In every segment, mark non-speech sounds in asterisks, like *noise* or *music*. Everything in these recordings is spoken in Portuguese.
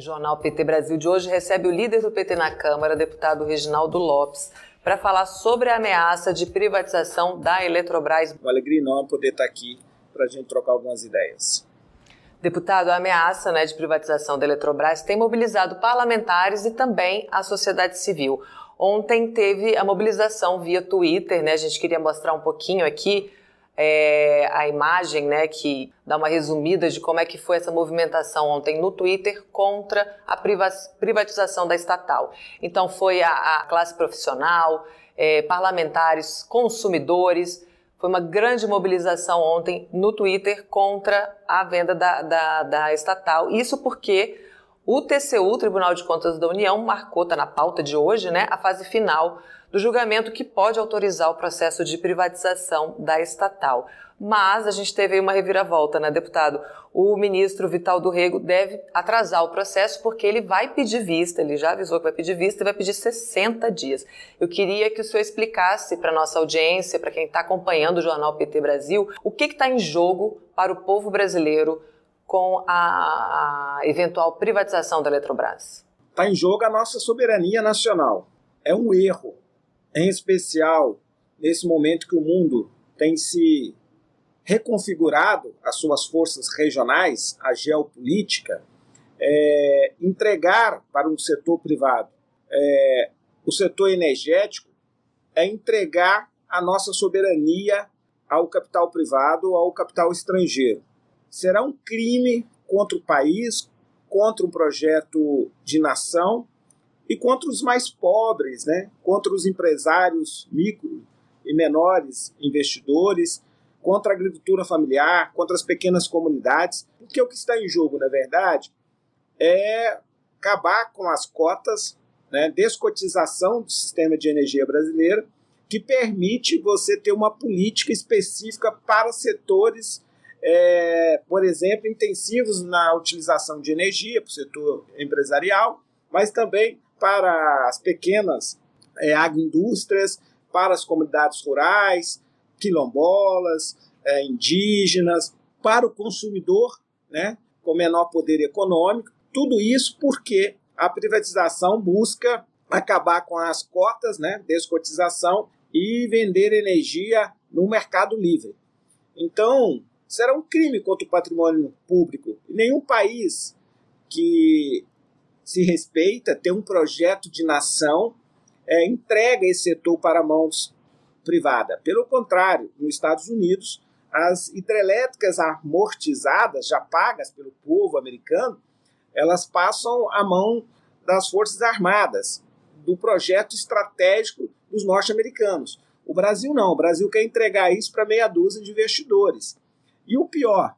O Jornal PT Brasil de hoje recebe o líder do PT na Câmara, deputado Reginaldo Lopes, para falar sobre a ameaça de privatização da Eletrobras. Uma alegria enorme poder estar aqui para a gente trocar algumas ideias. Deputado, a ameaça né, de privatização da Eletrobras tem mobilizado parlamentares e também a sociedade civil. Ontem teve a mobilização via Twitter, né? A gente queria mostrar um pouquinho aqui é, a imagem, né, que dá uma resumida de como é que foi essa movimentação ontem no Twitter contra a privatização da estatal. Então foi a, a classe profissional, é, parlamentares, consumidores. Foi uma grande mobilização ontem no Twitter contra a venda da, da, da estatal. Isso porque o TCU, Tribunal de Contas da União, marcou, está na pauta de hoje, né, a fase final do julgamento que pode autorizar o processo de privatização da estatal. Mas a gente teve uma reviravolta, né, deputado? O ministro Vital do Rego deve atrasar o processo porque ele vai pedir vista, ele já avisou que vai pedir vista e vai pedir 60 dias. Eu queria que o senhor explicasse para nossa audiência, para quem está acompanhando o jornal PT Brasil, o que está em jogo para o povo brasileiro com a, eventual privatização da Eletrobras. Está em jogo a nossa soberania nacional. É um erro em especial nesse momento que o mundo tem se reconfigurado as suas forças regionais, a geopolítica, é, entregar para um setor privado é, o setor energético é entregar a nossa soberania ao capital privado, ao capital estrangeiro. Será um crime contra o país, contra um projeto de nação e contra os mais pobres, né? contra os empresários micro e menores investidores, contra a agricultura familiar, contra as pequenas comunidades, porque o que está em jogo, na verdade, é acabar com as cotas, né, descotização do sistema de energia brasileiro, que permite você ter uma política específica para setores, é, por exemplo, intensivos na utilização de energia, para o setor empresarial, mas também para as pequenas é, agroindústrias, para as comunidades rurais, quilombolas, é, indígenas, para o consumidor, né, com menor poder econômico. Tudo isso porque a privatização busca acabar com as cotas, né, descotização e vender energia no mercado livre. Então, será um crime contra o patrimônio público. Nenhum país que se respeita, tem um projeto de nação, é, entrega esse setor para mãos privada. Pelo contrário, nos Estados Unidos, as hidrelétricas amortizadas, já pagas pelo povo americano, elas passam a mão das Forças Armadas, do projeto estratégico dos norte-americanos. O Brasil não, o Brasil quer entregar isso para meia dúzia de investidores. E o pior,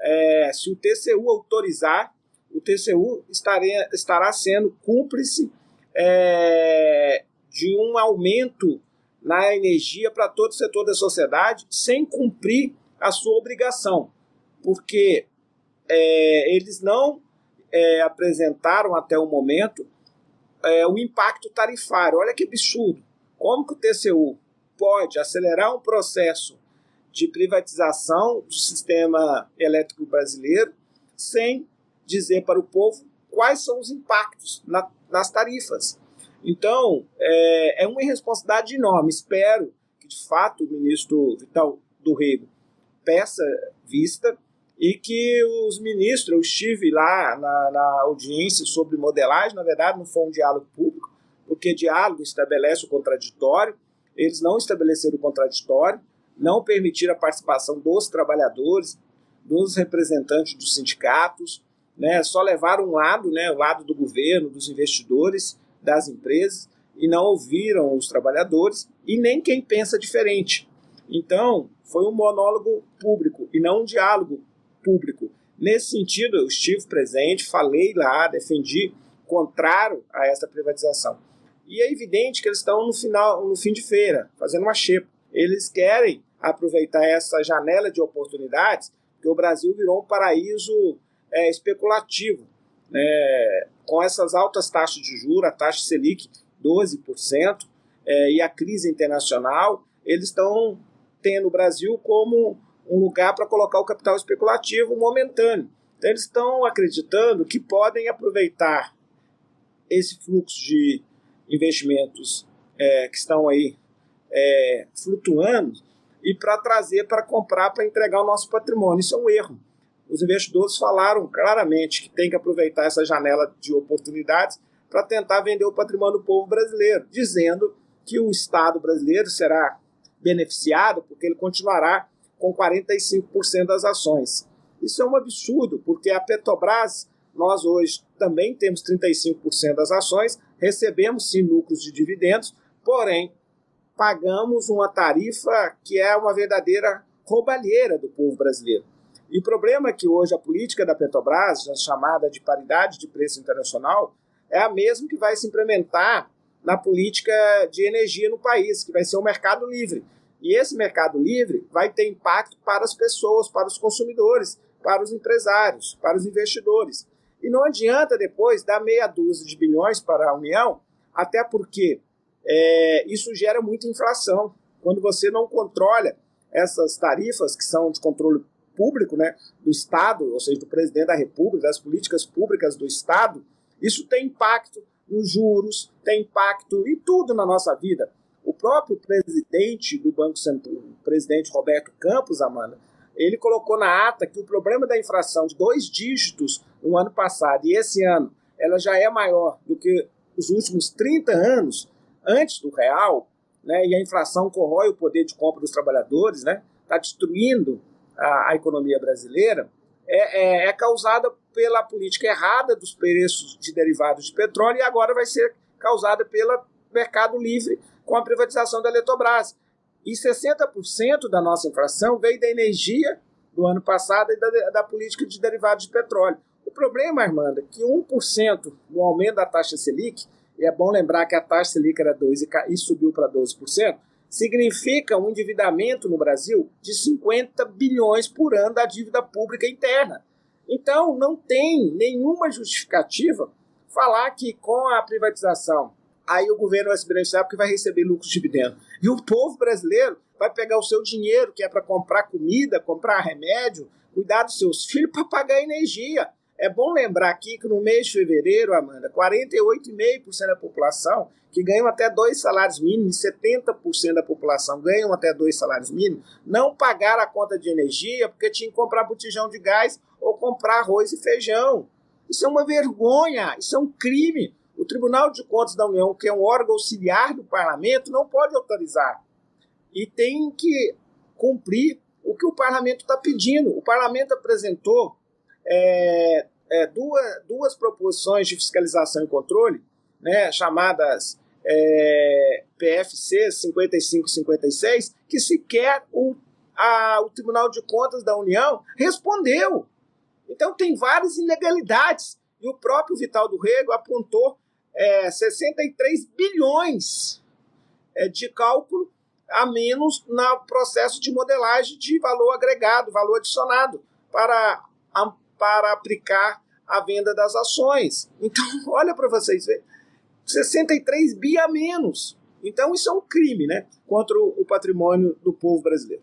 é, se o TCU autorizar, o TCU estaria, estará sendo cúmplice é, de um aumento na energia para todo o setor da sociedade sem cumprir a sua obrigação, porque é, eles não é, apresentaram até o momento é, o impacto tarifário. Olha que absurdo! Como que o TCU pode acelerar um processo de privatização do sistema elétrico brasileiro sem dizer para o povo quais são os impactos na, nas tarifas. Então, é, é, uma irresponsabilidade enorme. Espero que, de fato, o ministro Vital do Rego peça vista e que os ministros, eu estive lá na, na audiência sobre modelagem, na verdade não foi um diálogo público, porque diálogo estabelece o contraditório, eles não estabeleceram o contraditório, não permitiram a participação dos trabalhadores, dos representantes dos sindicatos, né, só levaram um lado, né, o lado do governo, dos investidores, das empresas, e não ouviram os trabalhadores e nem quem pensa diferente. Então, foi um monólogo público e não um diálogo público. Nesse sentido, eu estive presente, falei lá, defendi contrário a essa privatização. E é evidente que eles estão no final, no fim de feira, fazendo uma xepa. Eles querem aproveitar essa janela de oportunidades, que o Brasil virou um paraíso é, especulativo. Né? Com essas altas taxas de juros, a taxa Selic 12%, é, e a crise internacional, eles estão tendo o Brasil como um lugar para colocar o capital especulativo momentâneo. Então, eles estão acreditando que podem aproveitar esse fluxo de investimentos é, que estão aí é, flutuando e para trazer para comprar, para entregar o nosso patrimônio. Isso é um erro. Os investidores falaram claramente que tem que aproveitar essa janela de oportunidades para tentar vender o patrimônio do povo brasileiro, dizendo que o Estado brasileiro será beneficiado porque ele continuará com 45% das ações. Isso é um absurdo, porque a Petrobras, nós hoje também temos 35% das ações, recebemos sim lucros de dividendos, porém pagamos uma tarifa que é uma verdadeira roubalheira do povo brasileiro. E o problema é que hoje a política da Petrobras, chamada de paridade de preço internacional, é a mesma que vai se implementar na política de energia no país, que vai ser o um mercado livre. E esse mercado livre vai ter impacto para as pessoas, para os consumidores, para os empresários, para os investidores. E não adianta depois dar meia dúzia de bilhões para a União, até porque é, isso gera muita inflação. Quando você não controla essas tarifas, que são de controle público né, do Estado, ou seja, do presidente da República, das políticas públicas do Estado, isso tem impacto nos juros, tem impacto em tudo na nossa vida. O próprio presidente do Banco Central, o presidente Roberto Campos, Amanda, ele colocou na ata que o problema da inflação de dois dígitos no ano passado e esse ano, ela já é maior do que os últimos 30 anos antes do real, né, e a inflação corrói o poder de compra dos trabalhadores, né, está destruindo a, a, economia brasileira, é, é, é causada pela política errada dos preços de derivados de petróleo e agora vai ser causada pelo mercado livre com a privatização da Eletrobras. E 60% da nossa inflação veio da energia do ano passado e da, da política de derivados de petróleo. O problema, Armanda, é que 1% no aumento da taxa Selic, e é bom lembrar que a taxa Selic era 2% e, subiu para 12%, significa um endividamento no Brasil de 50 bilhões por ano da dívida pública interna. Então, não tem nenhuma justificativa falar que com a privatização aí o governo vai se beneficiar porque vai receber lucros de dividendo. E o povo brasileiro vai pegar o seu dinheiro, que é para comprar comida, comprar remédio, cuidar dos seus filhos, para pagar energia. É bom lembrar aqui que no mês de fevereiro, Amanda, 48,5% da população que ganham até dois salários mínimos, 70% da população ganham até dois salários mínimos, não pagaram a conta de energia porque tinha que comprar botijão de gás ou comprar arroz e feijão. Isso é uma vergonha, isso é um crime. O Tribunal de Contas da União, que é um órgão auxiliar do parlamento, não pode autorizar. E tem que cumprir o que o parlamento está pedindo. O parlamento apresentou é, é, duas, duas proposições de fiscalização e controle, né, chamadas é, PFC 55 e 56, que sequer o, a, o Tribunal de Contas da União respondeu. Então tem várias ilegalidades. E o próprio Vital do Rego apontou é, 63 bilhões é, de cálculo a menos no processo de modelagem de valor agregado, valor adicionado, para, para aplicar a venda das ações. Então, *laughs* olha para vocês verem, 63 bi a menos. Então, isso é um crime né, contra o patrimônio do povo brasileiro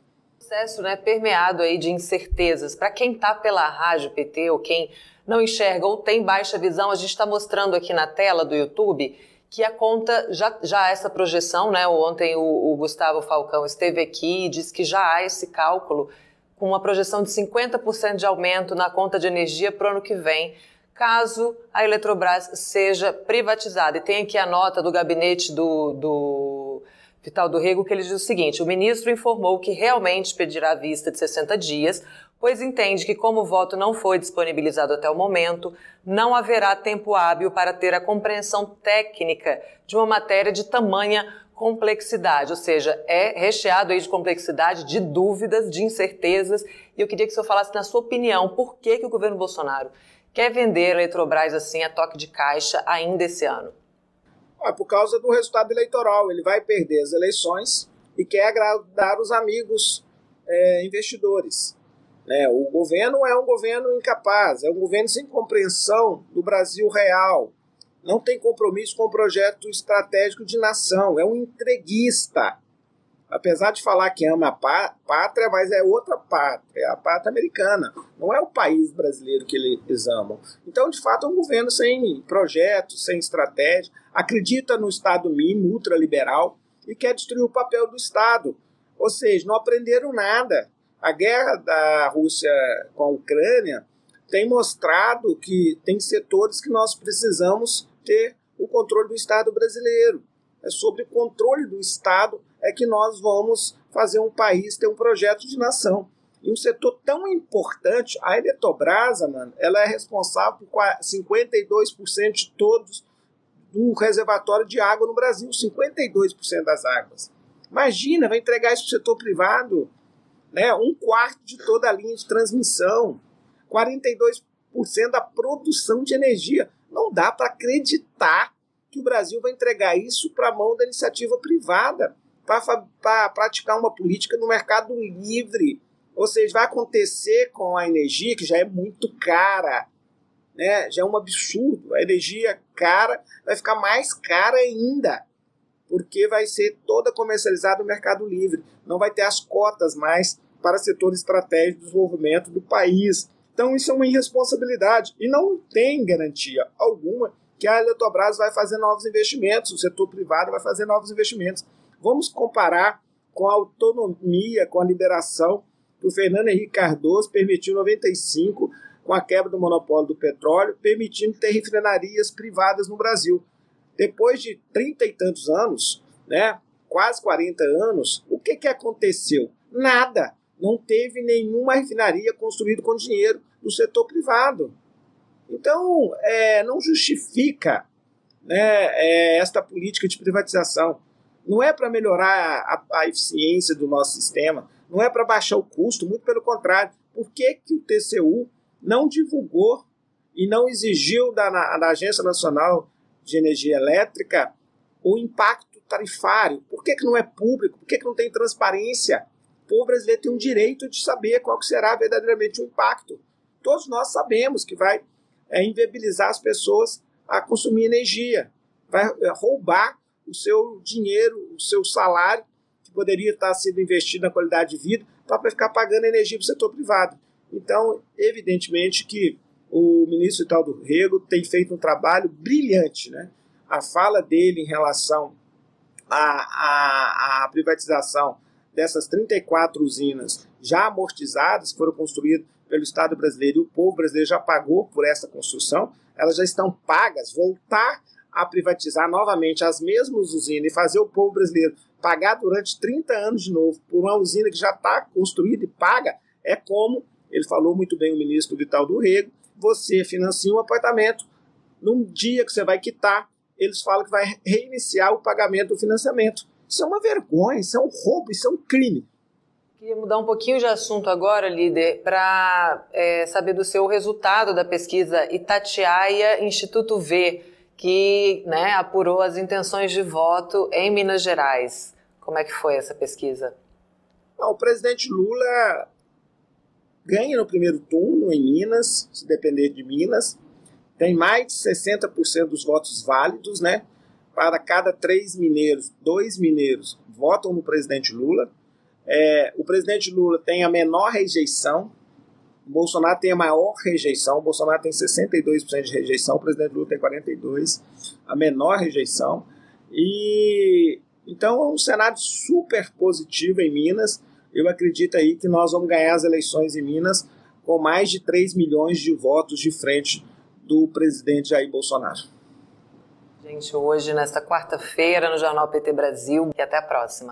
processo né, permeado aí de incertezas. Para quem está pela rádio PT ou quem não enxerga ou tem baixa visão, a gente está mostrando aqui na tela do YouTube que a conta já, já essa projeção, né? Ontem o, o Gustavo Falcão esteve aqui e disse que já há esse cálculo com uma projeção de 50% de aumento na conta de energia para o ano que vem, caso a Eletrobras seja privatizada. E tem aqui a nota do gabinete do, do Vital do Rego que ele diz o seguinte: o ministro informou que realmente pedirá a vista de 60 dias, pois entende que, como o voto não foi disponibilizado até o momento, não haverá tempo hábil para ter a compreensão técnica de uma matéria de tamanha complexidade, ou seja, é recheado aí de complexidade, de dúvidas, de incertezas. E eu queria que o senhor falasse, na sua opinião, por que, que o governo Bolsonaro quer vender a Eletrobras assim a toque de caixa ainda esse ano? Ah, por causa do resultado eleitoral. Ele vai perder as eleições e quer agradar os amigos é, investidores. Né? O governo é um governo incapaz, é um governo sem compreensão do Brasil real, não tem compromisso com o projeto estratégico de nação, é um entreguista. apesar de falar que ama a pátria, mas é outra pátria, a pátria americana. Não é o país brasileiro que eles amam. Então, de fato, é um governo sem projetos, sem estratégia, acredita no Estado mínimo, ultraliberal, e quer destruir o papel do Estado. Ou seja, não aprenderam nada. A guerra da Rússia com a Ucrânia tem mostrado que tem setores que nós precisamos ter o controle do Estado brasileiro. É sobre o controle do Estado é que nós vamos fazer um país ter um projeto de nação. E um setor tão importante, a Eletrobras, mano, ela é responsável por 52% de todos do reservatório de água no Brasil, 52% das águas. Imagina, vai entregar isso para o setor privado, né? um quarto de toda a linha de transmissão, 42% da produção de energia. Não dá para acreditar que o Brasil vai entregar isso para a mão da iniciativa privada para praticar uma política no mercado livre. Ou seja, vai acontecer com a energia, que já é muito cara, né? já é um absurdo. A energia cara vai ficar mais cara ainda, porque vai ser toda comercializada no mercado livre. Não vai ter as cotas mais para setores estratégicos de desenvolvimento do país. Então, isso é uma irresponsabilidade. E não tem garantia alguma que a Eletrobras vai fazer novos investimentos, o setor privado vai fazer novos investimentos. Vamos comparar com a autonomia, com a liberação que o Fernando Henrique Cardoso permitiu em 95, com a quebra do monopólio do petróleo, permitindo ter refinarias privadas no Brasil. Depois de trinta e tantos anos, né, quase 40 anos, o que, que aconteceu? Nada. Não teve nenhuma refinaria construída com dinheiro do setor privado. Então, é, não justifica né, é, esta política de privatização. Não é para melhorar a, a, eficiência do nosso sistema, não é para baixar o custo, muito pelo contrário. Por que, que o TCU não divulgou e não exigiu da, da Agência Nacional de Energia Elétrica o impacto tarifário? Por que, que não é público? Por que, que não tem transparência? O povo brasileiro tem um direito de saber qual será verdadeiramente o impacto. Todos nós sabemos que vai é, inviabilizar as pessoas a consumir energia, vai é, roubar o seu dinheiro, o seu salário, que poderia estar sendo investido na qualidade de vida, para ficar pagando energia para o setor privado. Então, evidentemente que o ministro Italdo Rego tem feito um trabalho brilhante. Né? A fala dele em relação à, à, à privatização dessas 34 usinas já amortizadas, que foram construídas pelo Estado brasileiro e o povo brasileiro já pagou por essa construção, elas já estão pagas. Voltar a privatizar novamente as mesmas usinas e fazer o povo brasileiro pagar durante 30 anos de novo por uma usina que já está construída e paga, é como, ele falou muito bem o ministro Vital do Rego, você financia um apartamento, num dia que você vai quitar, eles falam que vai reiniciar o pagamento do financiamento. Isso é uma vergonha, isso é um roubo, isso é um crime. Queria mudar um pouquinho de assunto agora, líder, para é, saber do seu resultado da pesquisa Itatiaia Instituto V que né, apurou as intenções de voto em Minas Gerais. Como é que foi essa pesquisa? o presidente Lula ganha no primeiro turno em Minas, se depender de Minas, tem mais de 60% dos votos válidos, né? Para cada três mineiros, dois mineiros votam no presidente Lula. É, o presidente Lula tem a menor rejeição Bolsonaro tem a maior rejeição, Bolsonaro tem 62% de rejeição, o presidente Lula tem 42%, a menor rejeição. E então é um cenário super positivo em Minas. Eu acredito aí que nós vamos ganhar as eleições em Minas com mais de 3 milhões de votos de frente do presidente Jair Bolsonaro. Gente, hoje, nesta quarta-feira, no Jornal PT Brasil. E até a próxima.